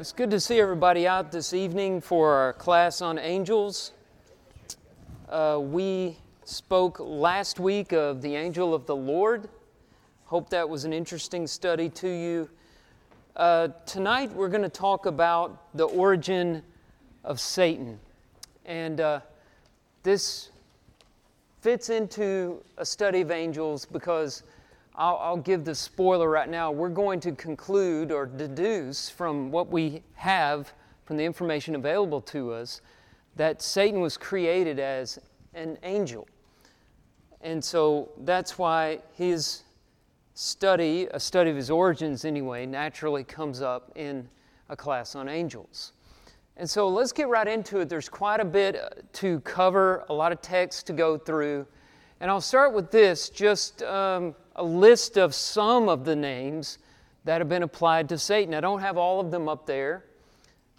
It's good to see everybody out this evening for our class on angels. Uh, we spoke last week of the angel of the Lord. Hope that was an interesting study to you. Uh, tonight we're going to talk about the origin of Satan. And uh, this fits into a study of angels because I'll, I'll, give the spoiler right now. We're going to conclude or deduce from what we have, from the information available to us, that Satan was created as an angel. And so that's why his study, a study of his origins anyway, naturally comes up in a class on angels. And so let's get right into it. There's quite a bit to cover, a lot of text to go through. And I'll start with this just. Um, a list of some of the names that have been applied to Satan. I don't have all of them up there,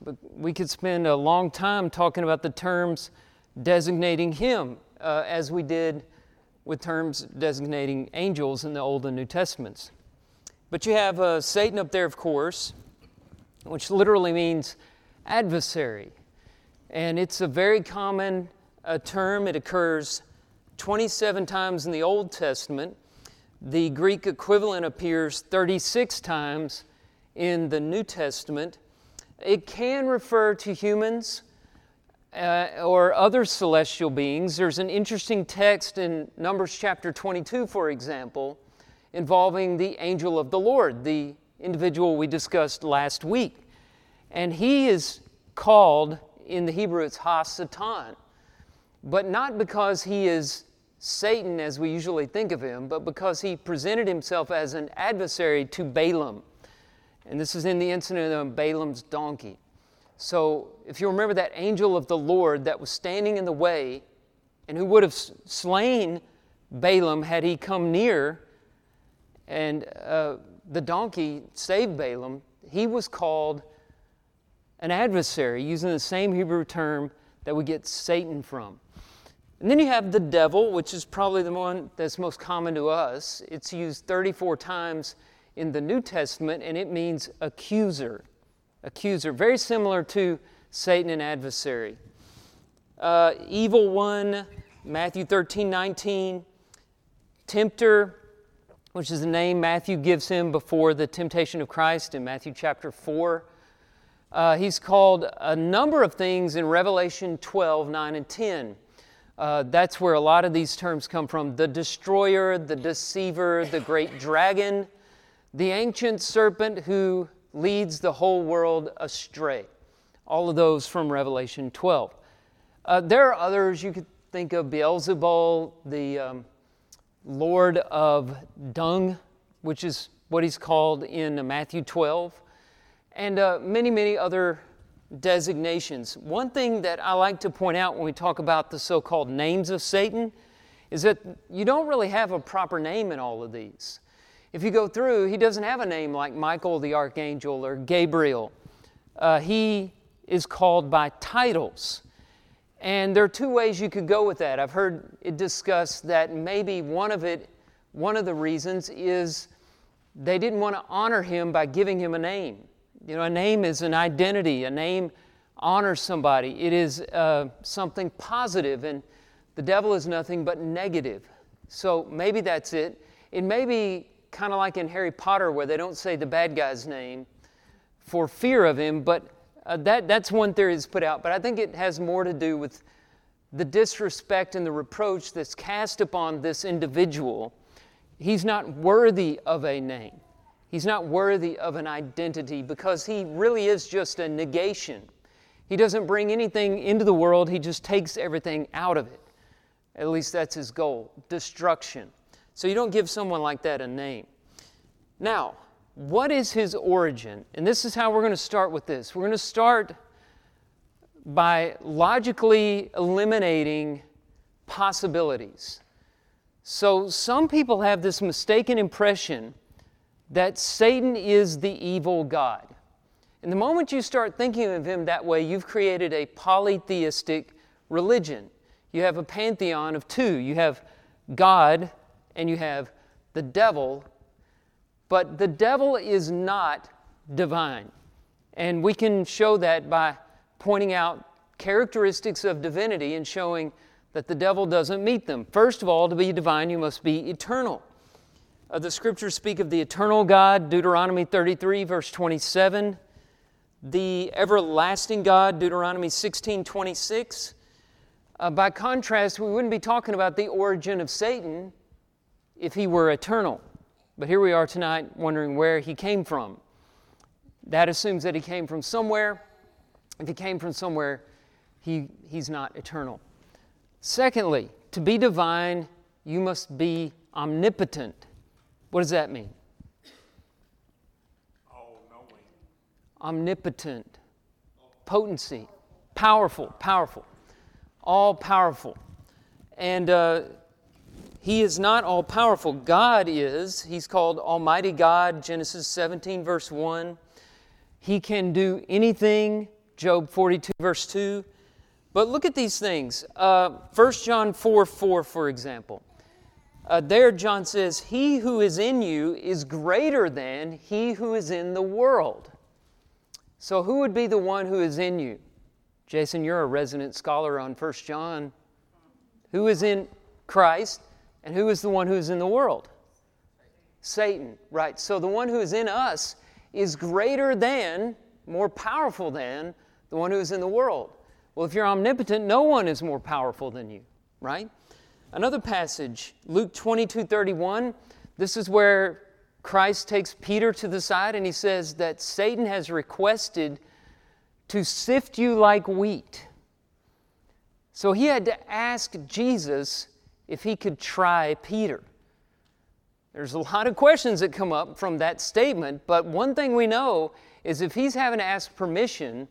but we could spend a long time talking about the terms designating him, uh, as we did with terms designating angels in the Old and New Testaments. But you have uh, Satan up there, of course, which literally means adversary. And it's a very common uh, term. It occurs 27 times in the Old Testament the Greek equivalent appears 36 times in the New Testament. It can refer to humans uh, or other celestial beings. There's an interesting text in Numbers chapter 22, for example, involving the angel of the Lord, the individual we discussed last week. And he is called, in the Hebrew, it's Ha Satan, but not because he is Satan as we usually think of him, but because he presented himself as an adversary to Balaam. And this is in the incident of Balaam's donkey. So, if you remember that angel of the Lord that was standing in the way and who would have slain Balaam had he come near, and uh, the donkey saved Balaam, he was called an adversary, using the same Hebrew term that we get Satan from. And then you have the devil, which is probably the one that's most common to us. It's used 34 times in the New Testament, and it means accuser. Accuser, very similar to Satan and adversary. Uh, evil one, Matthew 13, 19. Tempter, which is the name Matthew gives him before the temptation of Christ in Matthew chapter 4. Uh, he's called a number of things in Revelation 12, 9, and 10. Uh, that's where a lot of these terms come from the destroyer, the deceiver, the great dragon, the ancient serpent who leads the whole world astray. All of those from Revelation 12. Uh, there are others you could think of Beelzebul, the um, Lord of Dung, which is what he's called in Matthew 12, and uh, many, many other designations. One thing that I like to point out when we talk about the so called names of Satan is that you don't really have a proper name in all of these. If you go through, he doesn't have a name like Michael the Archangel or Gabriel. Uh, he is called by titles. And there are two ways you could go with that. I've heard it discussed that maybe one of it, one of the reasons is they didn't want to honor him by giving him a name. You know, a name is an identity, a name honors somebody, it is uh, something positive, and the devil is nothing but negative. So maybe that's it. It may be kind of like in Harry Potter where they don't say the bad guy's name for fear of him, but uh, that, that's one theory that's put out. But I think it has more to do with the disrespect and the reproach that's cast upon this individual. He's not worthy of a name. He's not worthy of an identity because he really is just a negation. He doesn't bring anything into the world, he just takes everything out of it. At least that's his goal destruction. So you don't give someone like that a name. Now, what is his origin? And this is how we're going to start with this. We're going to start by logically eliminating possibilities. So some people have this mistaken impression that Satan is the evil God. And the moment you start thinking of him that way, you've created a polytheistic religion. You have a pantheon of two. You have God and you have the devil, but the devil is not divine. And we can show that by pointing out characteristics of divinity and showing that the devil doesn't meet them. First of all, to be divine, you must be eternal. Uh, the scriptures speak of the eternal God, Deuteronomy 33, verse 27. The everlasting God, Deuteronomy 16, 26. Uh, by contrast, we wouldn't be talking about the origin of Satan if he were eternal. But here we are tonight wondering where he came from. That assumes that he came from somewhere. If he came from somewhere, he, he's not eternal. Secondly, to be divine, you must be omnipotent. What does that mean? All knowing. Omnipotent, potency, powerful, powerful, all powerful. And uh, he is not all powerful. God is. He's called Almighty God, Genesis 17, verse 1. He can do anything, Job 42, verse 2. But look at these things. Uh, 1 John 4 4, for example. Uh, there, John says, He who is in you is greater than he who is in the world. So, who would be the one who is in you? Jason, you're a resident scholar on 1 John. Who is in Christ, and who is the one who is in the world? Satan, right. So, the one who is in us is greater than, more powerful than, the one who is in the world. Well, if you're omnipotent, no one is more powerful than you, right? Another passage, Luke 22 31, this is where Christ takes Peter to the side and he says that Satan has requested to sift you like wheat. So he had to ask Jesus if he could try Peter. There's a lot of questions that come up from that statement, but one thing we know is if he's having to ask permission,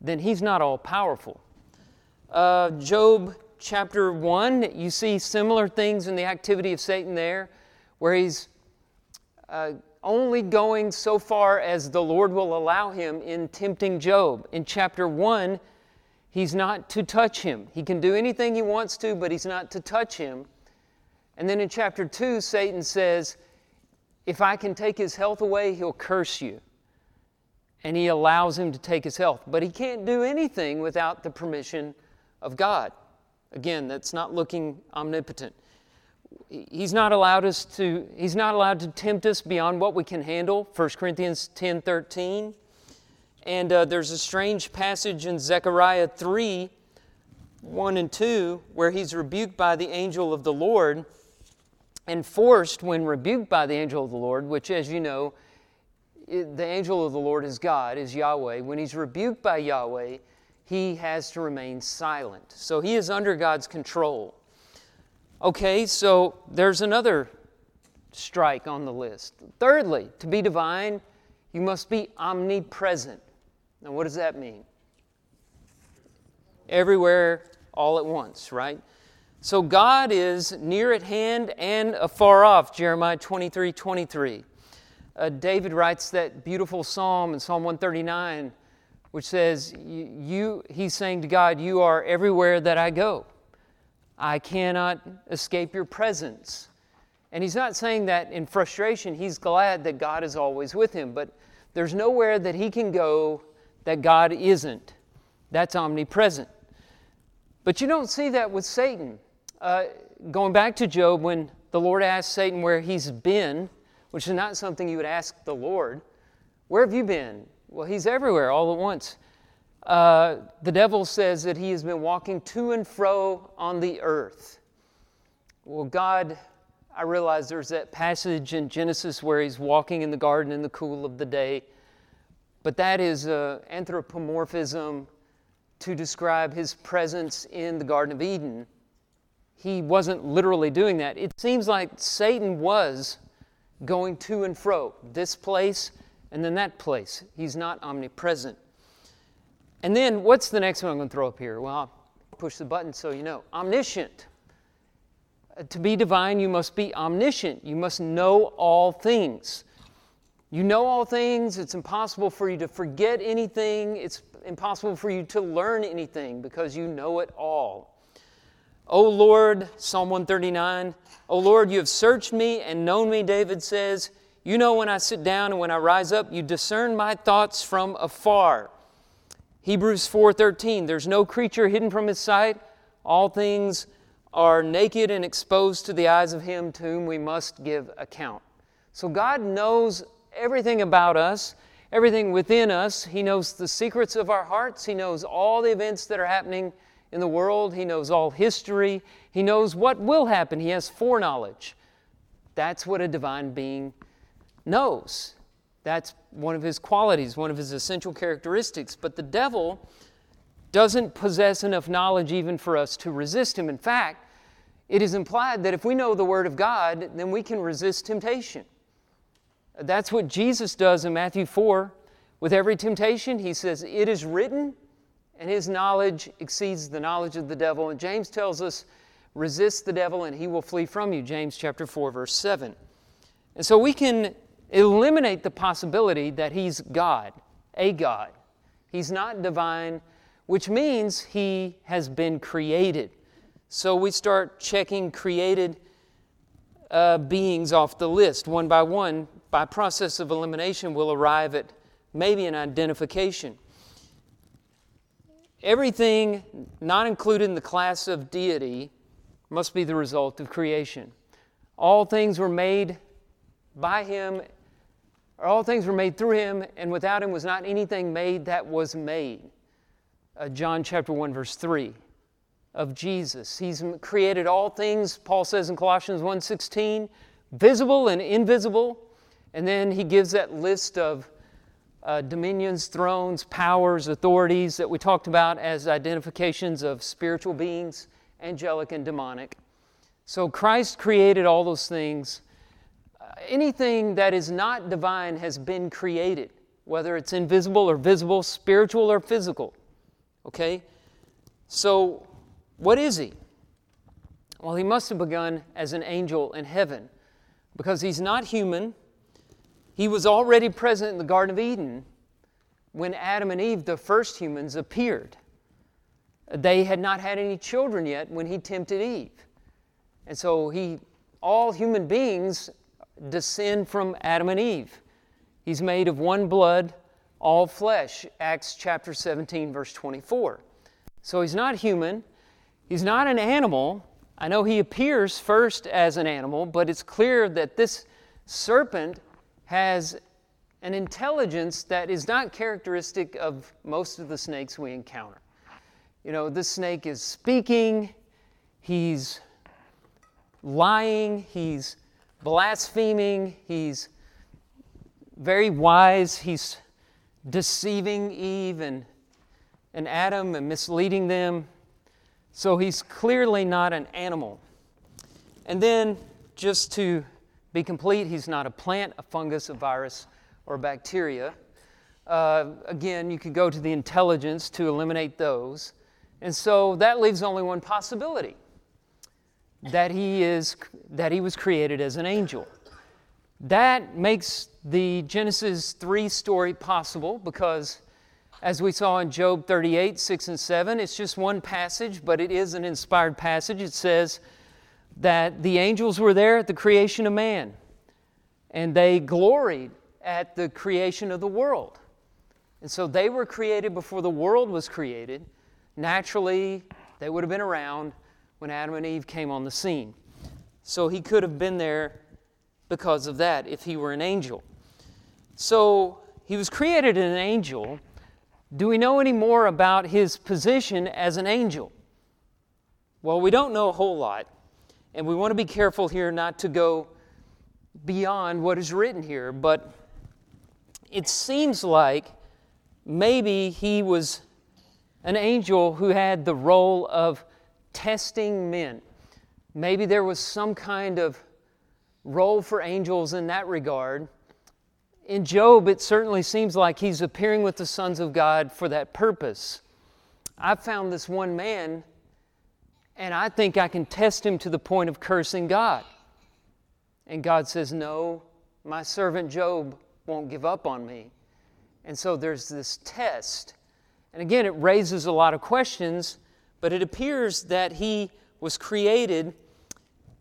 then he's not all powerful. Uh, Job chapter 1, you see similar things in the activity of Satan there, where he's uh, only going so far as the Lord will allow him in tempting Job. In chapter 1, he's not to touch him. He can do anything he wants to, but he's not to touch him. And then in chapter 2, Satan says, If I can take his health away, he'll curse you. And he allows him to take his health. But he can't do anything without the permission of God. Again, that's not looking omnipotent. He's not allowed us to, he's not allowed to tempt us beyond what we can handle. 1 Corinthians 10 13. And uh, there's a strange passage in Zechariah 3 1 and 2 where he's rebuked by the angel of the Lord and forced when rebuked by the angel of the Lord, which, as you know, the angel of the Lord is God, is Yahweh. When he's rebuked by Yahweh, he has to remain silent. So he is under God's control. Okay, so there's another strike on the list. Thirdly, to be divine, you must be omnipresent. Now, what does that mean? Everywhere, all at once, right? So God is near at hand and afar off, Jeremiah 23 23. Uh, David writes that beautiful psalm in Psalm 139, which says, you, He's saying to God, You are everywhere that I go. I cannot escape your presence. And he's not saying that in frustration. He's glad that God is always with him. But there's nowhere that he can go that God isn't. That's omnipresent. But you don't see that with Satan. Uh, going back to Job, when the Lord asked Satan where he's been, which is not something you would ask the Lord, where have you been? Well, he's everywhere all at once. Uh, the devil says that he has been walking to and fro on the earth. Well, God, I realize there's that passage in Genesis where he's walking in the garden in the cool of the day, but that is uh, anthropomorphism to describe his presence in the Garden of Eden he wasn't literally doing that. It seems like Satan was going to and fro, this place and then that place. He's not omnipresent. And then what's the next one I'm going to throw up here? Well, I'll push the button so you know. Omniscient. Uh, to be divine, you must be omniscient. You must know all things. You know all things. It's impossible for you to forget anything. It's impossible for you to learn anything because you know it all. O Lord, Psalm 139, O Lord, you have searched me and known me, David says. You know when I sit down and when I rise up, you discern my thoughts from afar. Hebrews 4:13 There's no creature hidden from his sight. All things are naked and exposed to the eyes of him to whom we must give account. So God knows everything about us, everything within us. He knows the secrets of our hearts. He knows all the events that are happening in the world. He knows all history. He knows what will happen. He has foreknowledge. That's what a divine being knows. That's one of his qualities, one of his essential characteristics. But the devil doesn't possess enough knowledge even for us to resist him. In fact, it is implied that if we know the Word of God, then we can resist temptation. That's what Jesus does in Matthew 4. With every temptation, he says, It is written, and his knowledge exceeds the knowledge of the devil. And James tells us, Resist the devil, and he will flee from you. James chapter 4, verse 7. And so we can eliminate the possibility that he's God, a God. He's not divine, which means he has been created. So we start checking created uh, beings off the list one by one. By process of elimination, we'll arrive at maybe an identification. Everything not included in the class of deity must be the result of creation. All things were made by him all things were made through him, and without him was not anything made that was made. Uh, John chapter 1, verse 3 of Jesus. He's created all things, Paul says in Colossians 1:16, visible and invisible. And then he gives that list of uh, dominions, thrones, powers, authorities that we talked about as identifications of spiritual beings, angelic and demonic. So Christ created all those things anything that is not divine has been created, whether it's invisible or visible, spiritual or physical. Okay? So, what is he? Well, he must have begun as an angel in heaven because he's not human. He was already present in the Garden of Eden when Adam and Eve, the first humans, appeared. They had not had any children yet when he tempted Eve. And so he all human beings descend from Adam and Eve. He's made of one blood, all flesh, Acts chapter 17, verse 24. So he's not human, he's not an animal. I know he appears first as an animal, but it's clear that this serpent has an intelligence that is not characteristic of most of the snakes we encounter. You know, this snake is speaking, he's lying, he's blaspheming, he's very wise, he's deceiving Eve and, and Adam and misleading them. So he's clearly not an animal. And then, just to be complete, he's not a plant, a fungus, a virus, or a bacteria. Uh, again, you could go to the intelligence to eliminate those. And so that leaves only one possibility that he, is, that he was created as an angel. That makes the Genesis 3 story possible because, as we saw in Job 38, 6 and 7, it's just one passage, but it is an inspired passage. It says that the angels were there at the creation of man, and they gloried at the creation of the world. And so they were created before the world was created. Naturally, they would have been around when Adam and Eve came on the scene. So he could have been there because of that if he were an angel. So he was created an angel. Do we know any more about his position as an angel? Well, we don't know a whole lot, and we want to be careful here not to go beyond what is written here, but it seems like maybe he was an angel who had the role of testing men. Maybe there was some kind of role for angels in that regard. In Job, it certainly seems like he's appearing with the sons of God for that purpose. I found this one man, and I think I can test him to the point of cursing God. And God says, No, my servant Job won't give up on me. And so there's this test. And again, it raises a lot of questions but it appears that he was created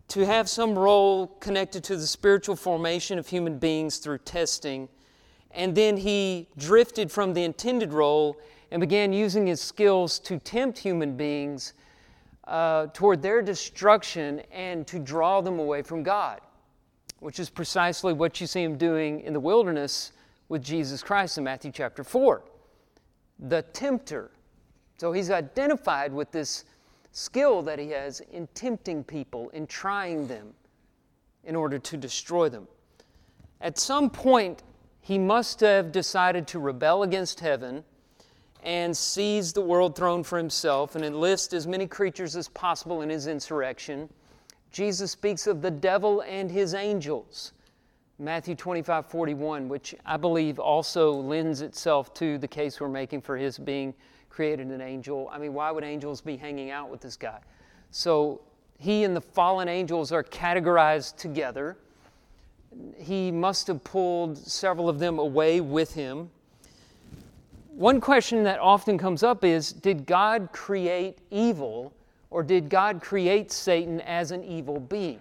to have some role connected to the spiritual formation of human beings through testing. And then he drifted from the intended role and began using his skills to tempt human beings uh, toward their destruction and to draw them away from God, which is precisely what you see him doing in the wilderness with Jesus Christ in Matthew chapter 4. The tempter. So he's identified with this skill that he has in tempting people, in trying them in order to destroy them. At some point, he must have decided to rebel against heaven and seize the world throne for himself and enlist as many creatures as possible in his insurrection. Jesus speaks of the devil and his angels. Matthew 25, 41, which I believe also lends itself to the case we're making for his being created an angel. I mean, why would angels be hanging out with this guy? So he and the fallen angels are categorized together. He must have pulled several of them away with him. One question that often comes up is Did God create evil, or did God create Satan as an evil being?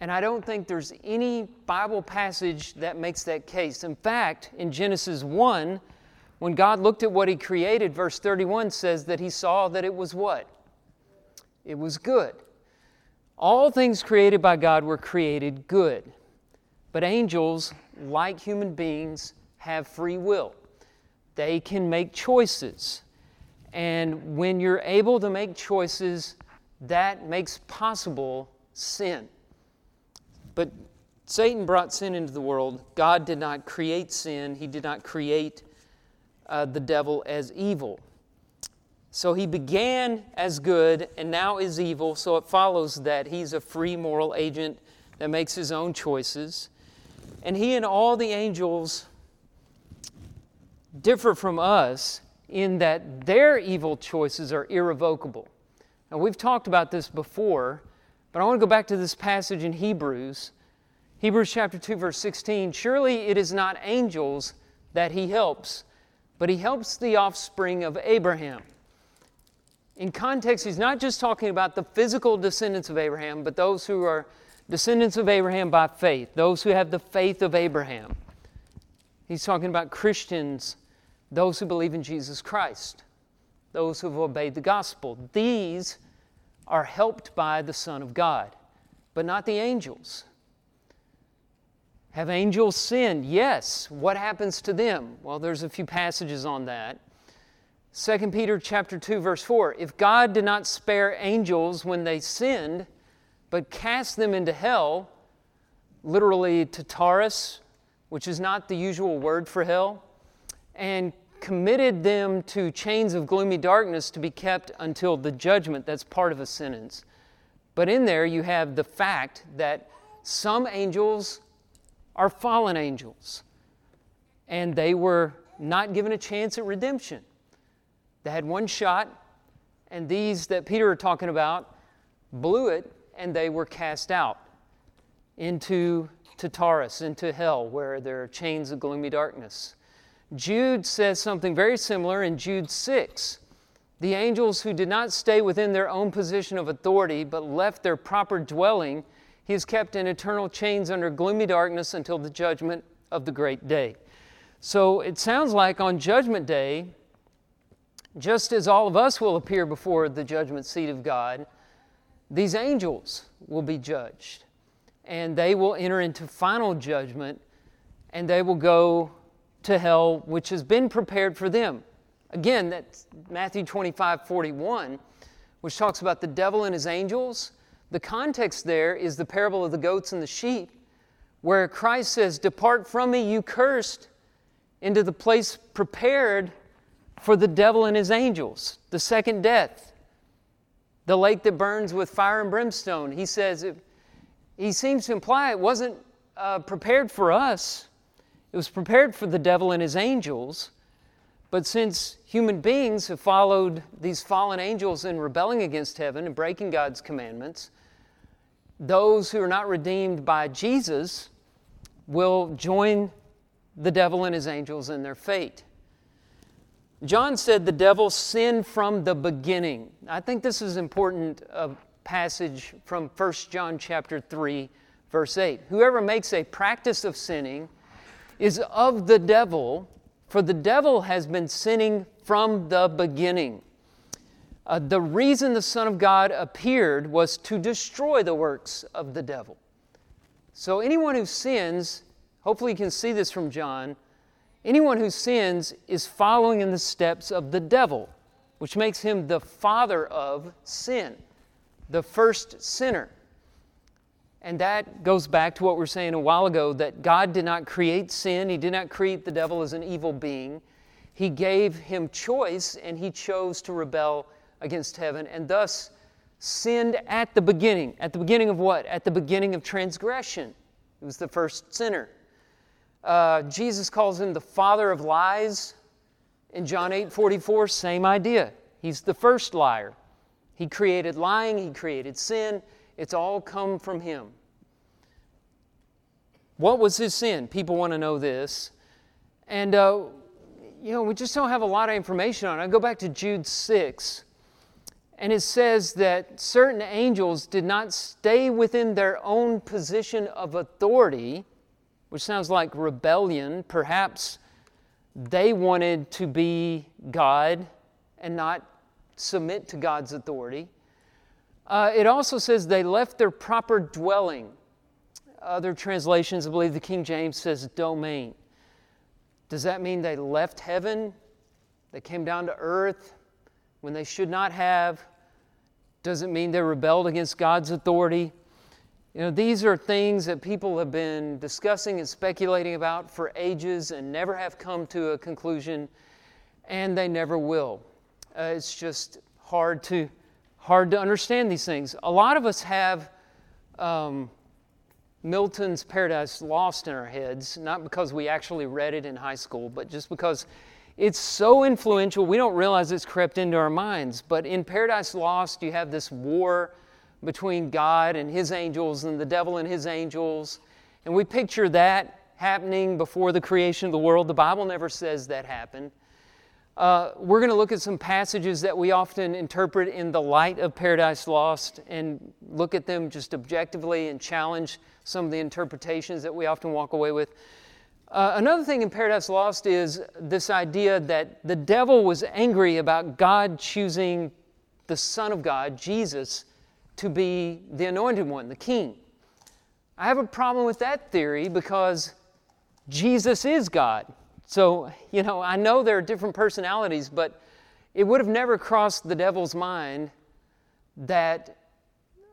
And I don't think there's any Bible passage that makes that case. In fact, in Genesis 1, when God looked at what He created, verse 31 says that He saw that it was what? It was good. All things created by God were created good. But angels, like human beings, have free will. They can make choices. And when you're able to make choices, that makes possible sin. But Satan brought sin into the world. God did not create sin, He did not create uh, the devil as evil. So he began as good and now is evil, so it follows that he's a free moral agent that makes his own choices. And he and all the angels differ from us in that their evil choices are irrevocable. Now, we've talked about this before, but I want to go back to this passage in Hebrews. Hebrews chapter 2, verse 16. Surely it is not angels that he helps but he helps the offspring of Abraham. In context, he's not just talking about the physical descendants of Abraham, but those who are descendants of Abraham by faith, those who have the faith of Abraham. He's talking about Christians, those who believe in Jesus Christ, those who have obeyed the gospel. These are helped by the Son of God, but not the angels. Have angels sinned? Yes. What happens to them? Well, there's a few passages on that. 2 Peter chapter 2 verse 4. If God did not spare angels when they sinned, but cast them into hell, literally to Tartarus, which is not the usual word for hell, and committed them to chains of gloomy darkness to be kept until the judgment. That's part of a sentence. But in there you have the fact that some angels are fallen angels. And they were not given a chance at redemption. They had one shot, and these that Peter are talking about blew it, and they were cast out into Tartarus, into hell, where there are chains of gloomy darkness. Jude says something very similar in Jude 6. The angels who did not stay within their own position of authority, but left their proper dwelling he is kept in eternal chains under gloomy darkness until the judgment of the great day. So it sounds like on Judgment Day, just as all of us will appear before the judgment seat of God, these angels will be judged. And they will enter into final judgment and they will go to hell, which has been prepared for them. Again, that's Matthew 25 41, which talks about the devil and his angels the context there is the parable of the goats and the sheep, where Christ says, Depart from me, you cursed, into the place prepared for the devil and his angels, the second death, the lake that burns with fire and brimstone. He says, he seems to imply it wasn't uh, prepared for us, it was prepared for the devil and his angels. But since human beings have followed these fallen angels in rebelling against heaven and breaking God's commandments, those who are not redeemed by Jesus will join the devil and his angels in their fate. John said the devil sinned from the beginning. I think this is important uh, passage from 1 John chapter 3 verse 8. Whoever makes a practice of sinning is of the devil, for the devil has been sinning from the beginning. Uh, the reason the Son of God appeared was to destroy the works of the devil. So, anyone who sins, hopefully you can see this from John, anyone who sins is following in the steps of the devil, which makes him the father of sin, the first sinner. And that goes back to what we were saying a while ago that God did not create sin, He did not create the devil as an evil being. He gave him choice, and he chose to rebel against heaven, and thus sinned at the beginning. At the beginning of what? At the beginning of transgression. He was the first sinner. Uh, Jesus calls him the father of lies. In John 8 44, same idea. He's the first liar. He created lying, he created sin. It's all come from him. What was his sin? People want to know this. And, uh, you know, we just don't have a lot of information on it. I go back to Jude 6. And it says that certain angels did not stay within their own position of authority, which sounds like rebellion. Perhaps they wanted to be God and not submit to God's authority. Uh, it also says they left their proper dwelling. Other translations, I believe the King James says domain. Does that mean they left heaven? They came down to earth? when they should not have. Doesn't mean they rebelled against God's authority. You know, these are things that people have been discussing and speculating about for ages and never have come to a conclusion, and they never will. Uh, it's just hard to hard to understand these things. A lot of us have um, Milton's Paradise Lost in our heads, not because we actually read it in high school, but just because it's so influential, we don't realize it's crept into our minds. But in Paradise Lost, you have this war between God and his angels and the devil and his angels. And we picture that happening before the creation of the world. The Bible never says that happened. Uh, we're going to look at some passages that we often interpret in the light of Paradise Lost and look at them just objectively and challenge some of the interpretations that we often walk away with. Uh, another thing in Paradise Lost is this idea that the devil was angry about God choosing the Son of God, Jesus, to be the anointed one, the king. I have a problem with that theory because Jesus is God. So, you know, I know there are different personalities, but it would have never crossed the devil's mind that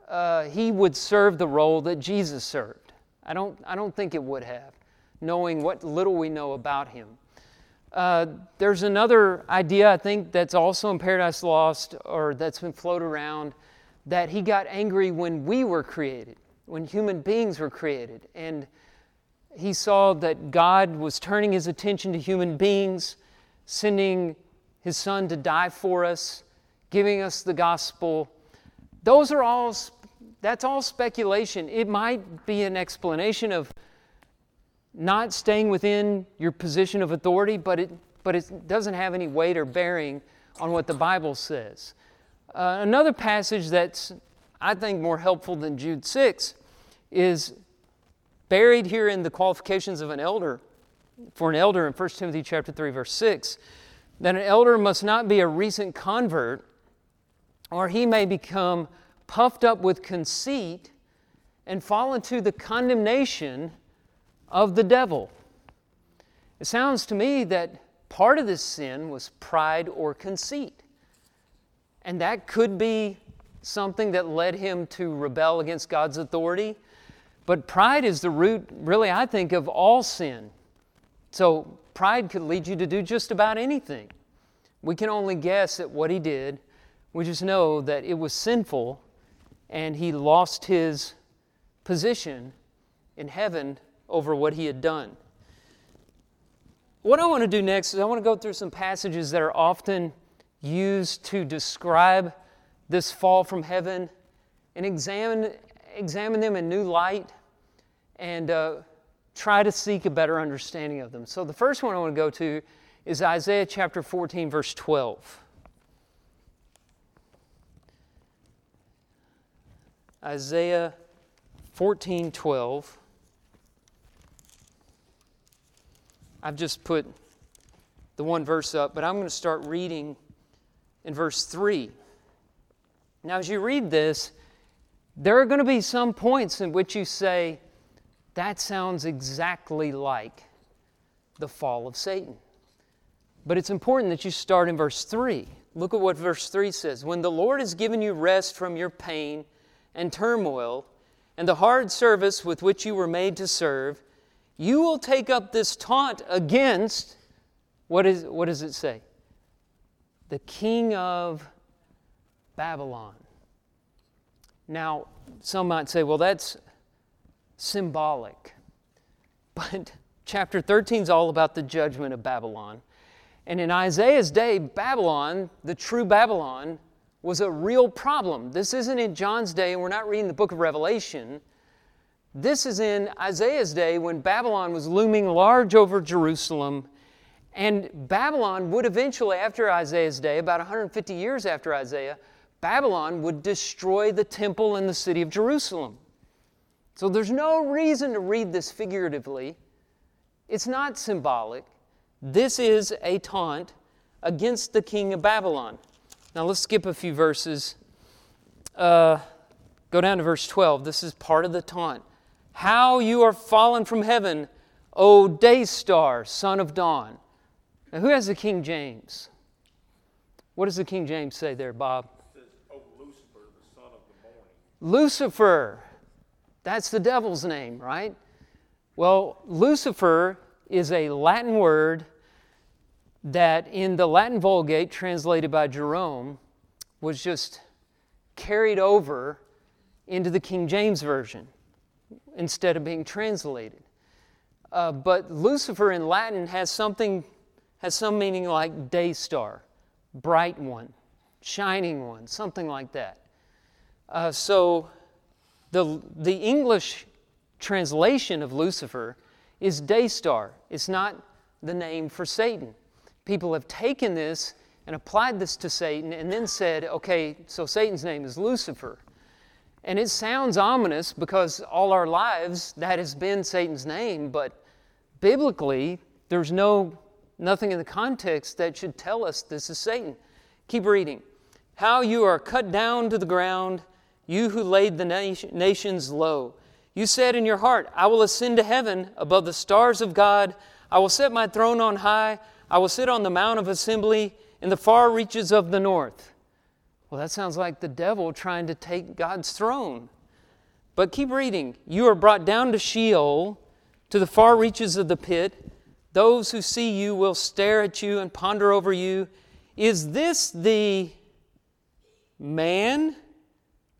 uh, he would serve the role that Jesus served. I don't, I don't think it would have knowing what little we know about him. Uh, there's another idea, I think, that's also in Paradise Lost or that's been floated around that he got angry when we were created, when human beings were created. And he saw that God was turning his attention to human beings, sending his son to die for us, giving us the gospel. Those are all, that's all speculation. It might be an explanation of not staying within your position of authority, but it, but it doesn't have any weight or bearing on what the Bible says. Uh, another passage that's, I think, more helpful than Jude 6 is buried here in the qualifications of an elder, for an elder in 1 Timothy chapter 3, verse 6, that an elder must not be a recent convert, or he may become puffed up with conceit and fall into the condemnation of the devil. It sounds to me that part of this sin was pride or conceit. And that could be something that led him to rebel against God's authority. But pride is the root, really, I think, of all sin. So pride could lead you to do just about anything. We can only guess at what he did. We just know that it was sinful and he lost his position in heaven over what he had done. What I want to do next is I want to go through some passages that are often used to describe this fall from heaven and examine, examine them in new light and uh, try to seek a better understanding of them. So, the first one I want to go to is Isaiah chapter 14, verse 12. Isaiah 14 12. I've just put the one verse up, but I'm going to start reading in verse 3. Now, as you read this, there are going to be some points in which you say, that sounds exactly like the fall of Satan. But it's important that you start in verse 3. Look at what verse 3 says. When the Lord has given you rest from your pain and turmoil and the hard service with which you were made to serve, you will take up this taunt against, what, is, what does it say? The king of Babylon. Now, some might say, well, that's symbolic. But chapter 13 is all about the judgment of Babylon. And in Isaiah's day, Babylon, the true Babylon, was a real problem. This isn't in John's day, and we're not reading the book of Revelation. This is in Isaiah's day when Babylon was looming large over Jerusalem. And Babylon would eventually, after Isaiah's day, about 150 years after Isaiah, Babylon would destroy the temple and the city of Jerusalem. So there's no reason to read this figuratively. It's not symbolic. This is a taunt against the king of Babylon. Now let's skip a few verses. Uh, go down to verse 12. This is part of the taunt. How you are fallen from heaven, O day star, son of dawn. Now, who has the King James? What does the King James say there, Bob? Lucifer, that's the devil's name, right? Well, Lucifer is a Latin word that in the Latin Vulgate, translated by Jerome, was just carried over into the King James Version instead of being translated. Uh, but Lucifer in Latin has something, has some meaning like day star, bright one, shining one, something like that. Uh, so the, the English translation of Lucifer is day star. It's not the name for Satan. People have taken this and applied this to Satan and then said, okay, so Satan's name is Lucifer. And it sounds ominous because all our lives that has been Satan's name, but biblically, there's no nothing in the context that should tell us this is Satan. Keep reading. How you are cut down to the ground you who laid the nations low. You said in your heart, I will ascend to heaven above the stars of God. I will set my throne on high. I will sit on the mount of assembly in the far reaches of the north. Well, that sounds like the devil trying to take God's throne. But keep reading. You are brought down to Sheol, to the far reaches of the pit. Those who see you will stare at you and ponder over you. Is this the man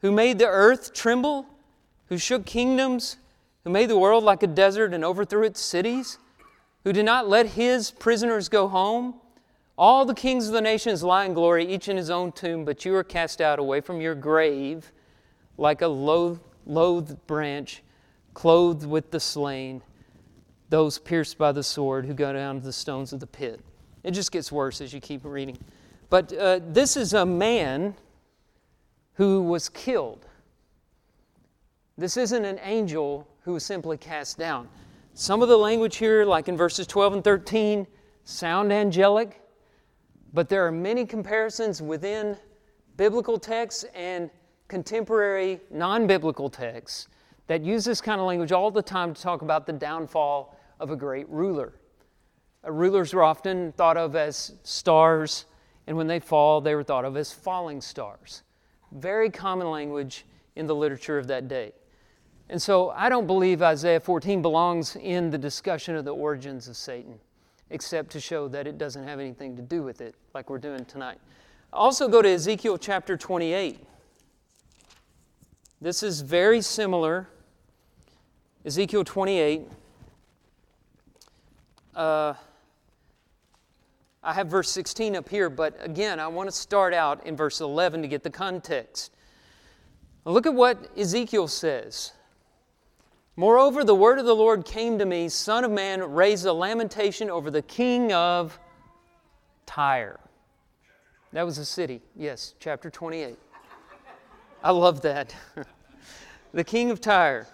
who made the earth tremble, who shook kingdoms, who made the world like a desert and overthrew its cities, who did not let his prisoners go home. All the kings of the nations lie in glory, each in his own tomb, but you are cast out away from your grave like a loathed branch, clothed with the slain, those pierced by the sword who go down to the stones of the pit. It just gets worse as you keep reading. But uh, this is a man who was killed. This isn't an angel who was simply cast down. Some of the language here, like in verses 12 and 13, sound angelic, but there are many comparisons within biblical texts and contemporary non biblical texts that use this kind of language all the time to talk about the downfall of a great ruler. Uh, rulers were often thought of as stars, and when they fall, they were thought of as falling stars. Very common language in the literature of that day. And so I don't believe Isaiah 14 belongs in the discussion of the origins of Satan, except to show that it doesn't have anything to do with it, like we're doing tonight. Also, go to Ezekiel chapter 28. This is very similar. Ezekiel 28. Uh, I have verse 16 up here, but again, I want to start out in verse 11 to get the context. Look at what Ezekiel says. Moreover, the word of the Lord came to me Son of man, raise a lamentation over the king of Tyre. That was a city, yes, chapter 28. I love that. the king of Tyre.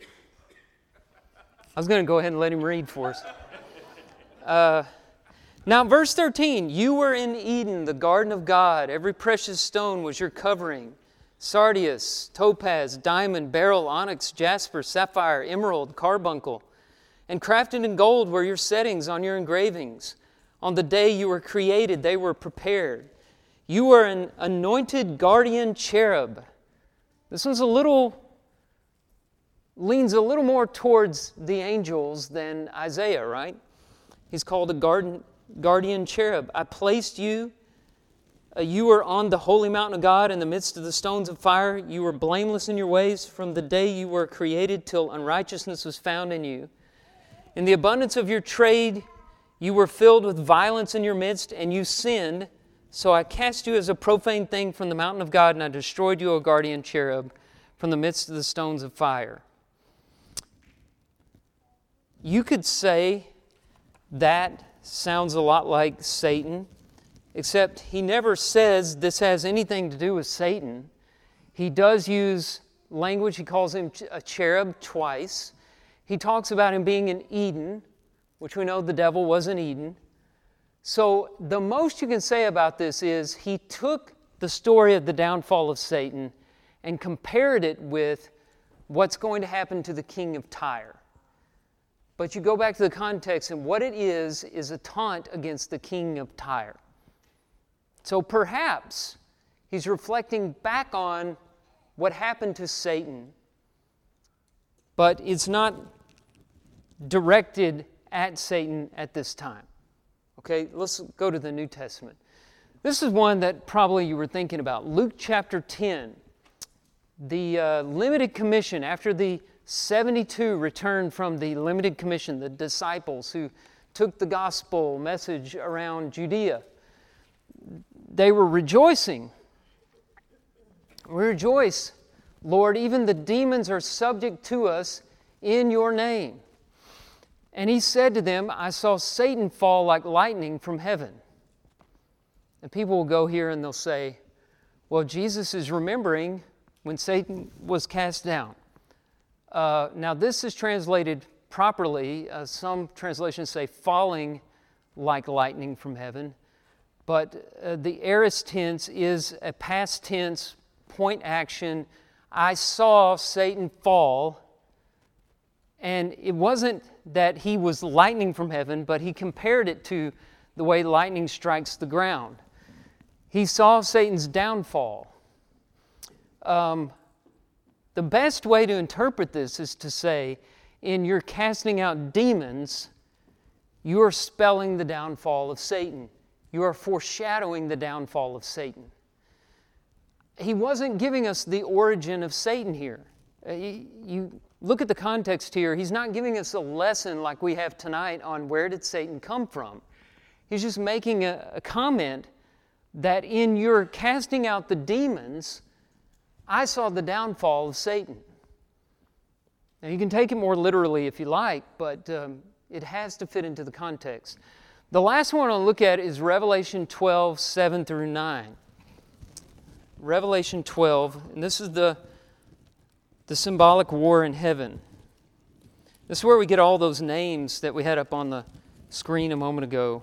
I was going to go ahead and let him read for us. Uh, now, verse 13 You were in Eden, the garden of God. Every precious stone was your covering sardius, topaz, diamond, beryl, onyx, jasper, sapphire, emerald, carbuncle. And crafted in gold were your settings on your engravings. On the day you were created, they were prepared. You were an anointed guardian cherub. This one's a little, leans a little more towards the angels than Isaiah, right? He's called a garden, guardian cherub. I placed you. Uh, you were on the holy mountain of God in the midst of the stones of fire. You were blameless in your ways from the day you were created till unrighteousness was found in you. In the abundance of your trade, you were filled with violence in your midst, and you sinned. So I cast you as a profane thing from the mountain of God, and I destroyed you, O guardian cherub, from the midst of the stones of fire. You could say that sounds a lot like Satan, except he never says this has anything to do with Satan. He does use language, he calls him a cherub twice. He talks about him being in Eden, which we know the devil was in Eden. So, the most you can say about this is he took the story of the downfall of Satan and compared it with what's going to happen to the king of Tyre. But you go back to the context, and what it is, is a taunt against the king of Tyre. So perhaps he's reflecting back on what happened to Satan, but it's not directed at Satan at this time. Okay, let's go to the New Testament. This is one that probably you were thinking about. Luke chapter 10. The uh, limited commission after the 72 returned from the limited commission, the disciples who took the gospel message around Judea. They were rejoicing. We rejoice, Lord, even the demons are subject to us in your name. And he said to them, I saw Satan fall like lightning from heaven. And people will go here and they'll say, Well, Jesus is remembering when Satan was cast down. Uh, now, this is translated properly. Uh, some translations say falling like lightning from heaven, but uh, the aorist tense is a past tense point action. I saw Satan fall, and it wasn't that he was lightning from heaven, but he compared it to the way lightning strikes the ground. He saw Satan's downfall. Um, the best way to interpret this is to say, in your casting out demons, you are spelling the downfall of Satan. You are foreshadowing the downfall of Satan. He wasn't giving us the origin of Satan here. Uh, you look at the context here. He's not giving us a lesson like we have tonight on where did Satan come from. He's just making a, a comment that in your casting out the demons, I saw the downfall of Satan. Now, you can take it more literally if you like, but um, it has to fit into the context. The last one I'll look at is Revelation 12, 7 through 9. Revelation 12, and this is the, the symbolic war in heaven. This is where we get all those names that we had up on the screen a moment ago.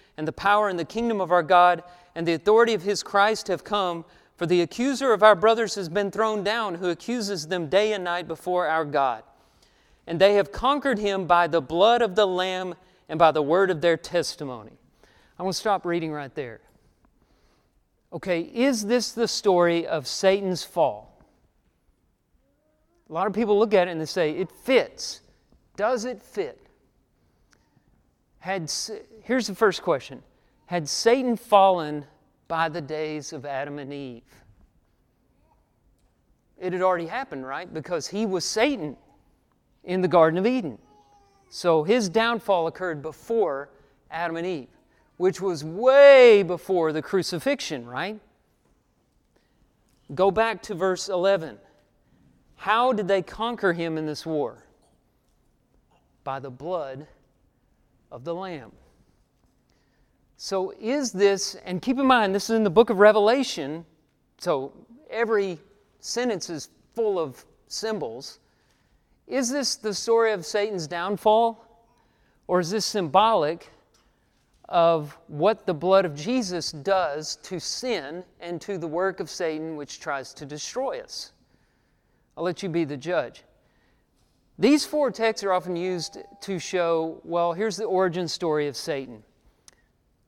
and the power and the kingdom of our God and the authority of his Christ have come, for the accuser of our brothers has been thrown down, who accuses them day and night before our God. And they have conquered him by the blood of the Lamb and by the word of their testimony. I want to stop reading right there. Okay, is this the story of Satan's fall? A lot of people look at it and they say, it fits. Does it fit? Had, here's the first question Had Satan fallen by the days of Adam and Eve. It had already happened, right? Because he was Satan in the Garden of Eden. So his downfall occurred before Adam and Eve, which was way before the crucifixion, right? Go back to verse 11. How did they conquer him in this war? By the blood of the Lamb. So, is this, and keep in mind, this is in the book of Revelation, so every sentence is full of symbols. Is this the story of Satan's downfall? Or is this symbolic of what the blood of Jesus does to sin and to the work of Satan which tries to destroy us? I'll let you be the judge. These four texts are often used to show, well, here's the origin story of Satan.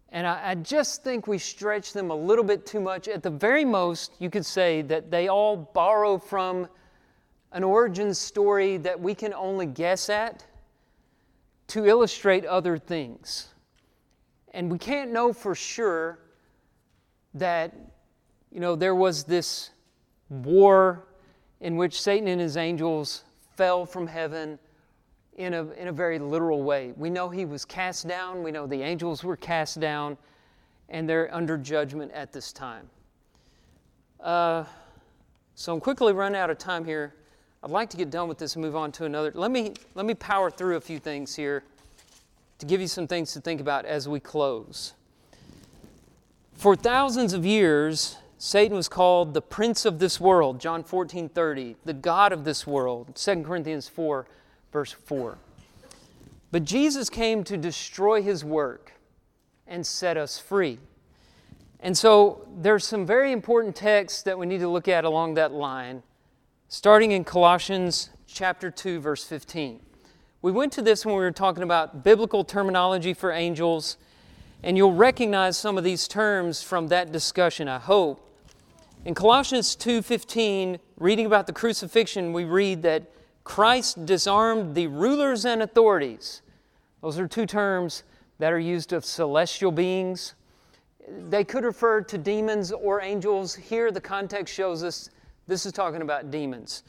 And I, I, just think we stretch them a little bit too much. At the very most, you could say that they all borrow from an origin story that we can only guess at to illustrate other things. And we can't know for sure that, you know, there was this war in which Satan and his angels fell from heaven in a, in a very literal way. We know he was cast down, we know the angels were cast down, and they're under judgment at this time. Uh, so I'm quickly running out of time here. I'd like to get done with this and move on to another. Let me, let me power through a few things here to give you some things to think about as we close. For thousands of years, Satan was called the prince of this world, John 14 30, the God of this world, 2 Corinthians 4 verse 4. But Jesus came to destroy his work and set us free. And so there's some very important texts that we need to look at along that line, starting in Colossians chapter 2 verse 15. We went to this when we were talking about biblical terminology for angels, and you'll recognize some of these terms from that discussion, I hope. In Colossians 2:15, reading about the crucifixion, we read that Christ disarmed the rulers and authorities. Those are two terms that are used of celestial beings. They could refer to demons or angels. Here, the context shows us this is talking about demons.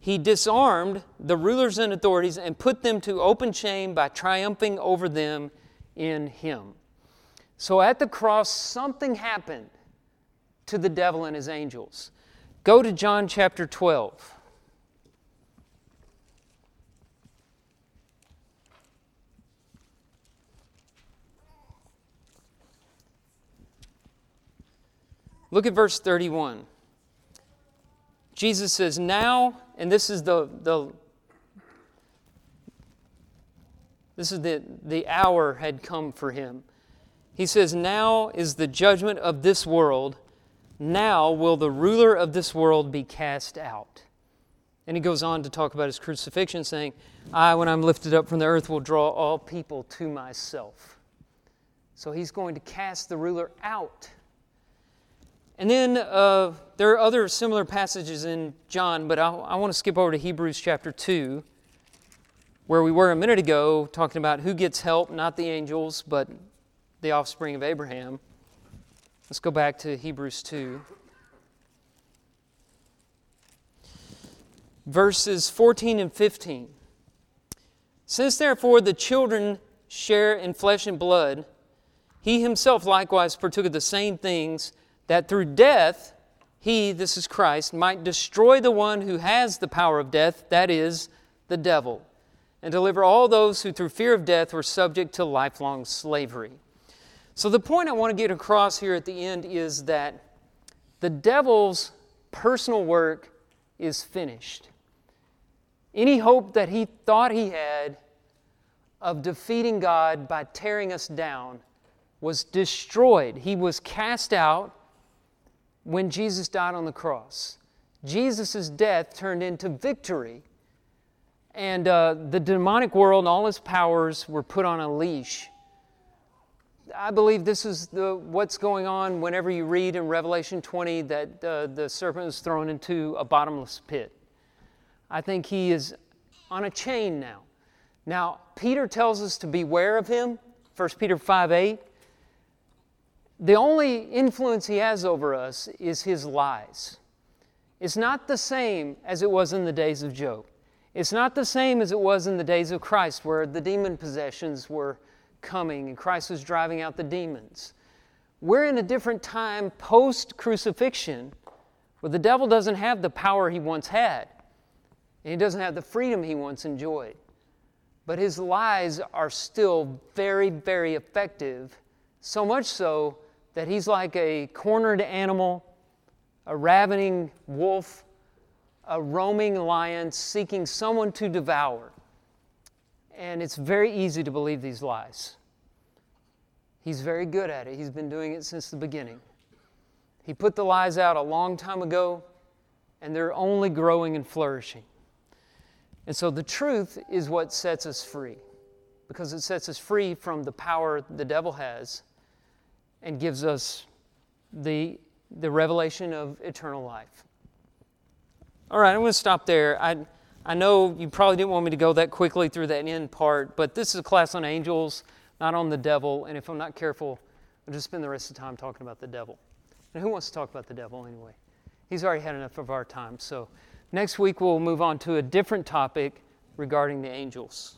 He disarmed the rulers and authorities and put them to open shame by triumphing over them in Him. So at the cross, something happened to the devil and his angels. Go to John chapter 12. Look at verse 31. Jesus says, Now, and this is the, the this is the, the hour had come for him. He says, Now is the judgment of this world. Now will the ruler of this world be cast out. And he goes on to talk about his crucifixion, saying, I, when I'm lifted up from the earth, will draw all people to myself. So he's going to cast the ruler out. And then uh, there are other similar passages in John, but I, I want to skip over to Hebrews chapter 2, where we were a minute ago talking about who gets help, not the angels, but the offspring of Abraham. Let's go back to Hebrews 2. Verses 14 and 15. Since therefore the children share in flesh and blood, he himself likewise partook of the same things that through death, he, this is Christ, might destroy the one who has the power of death, that is, the devil, and deliver all those who through fear of death were subject to lifelong slavery. So, the point I want to get across here at the end is that the devil's personal work is finished. Any hope that he thought he had of defeating God by tearing us down was destroyed. He was cast out when Jesus died on the cross. Jesus' death turned into victory. And uh, the demonic world and all its powers were put on a leash. I believe this is the, what's going on whenever you read in Revelation 20 that uh, the serpent is thrown into a bottomless pit. I think he is on a chain now. Now, Peter tells us to beware of him, 1 Peter 5 8. the only influence he has over us is his lies. It's not the same as it was in the days of Job. It's not the same as it was in the days of Christ, where the demon possessions were coming and Christ was driving out the demons. We're in a different time post crucifixion where the devil doesn't have the power he once had, and he doesn't have the freedom he once enjoyed. But his lies are still very, very effective, so much so that he's like a cornered animal, a ravening wolf, a roaming lion seeking someone to devour. And it's very easy to believe these lies. He's very good at it. He's been doing it since the beginning. He put the lies out a long time ago, and they're only growing and flourishing. And so the truth is what sets us free, because it sets us free from the power the devil has and gives us the, the revelation of eternal life. All right, I'm going to stop there. I, I know you probably didn't want me to go that quickly through that end part, but this is a class on angels, not on the devil. And if I'm not careful, I'll just spend the rest of the time talking about the devil. And who wants to talk about the devil anyway? He's already had enough of our time. So next week we'll move on to a different topic regarding the angels.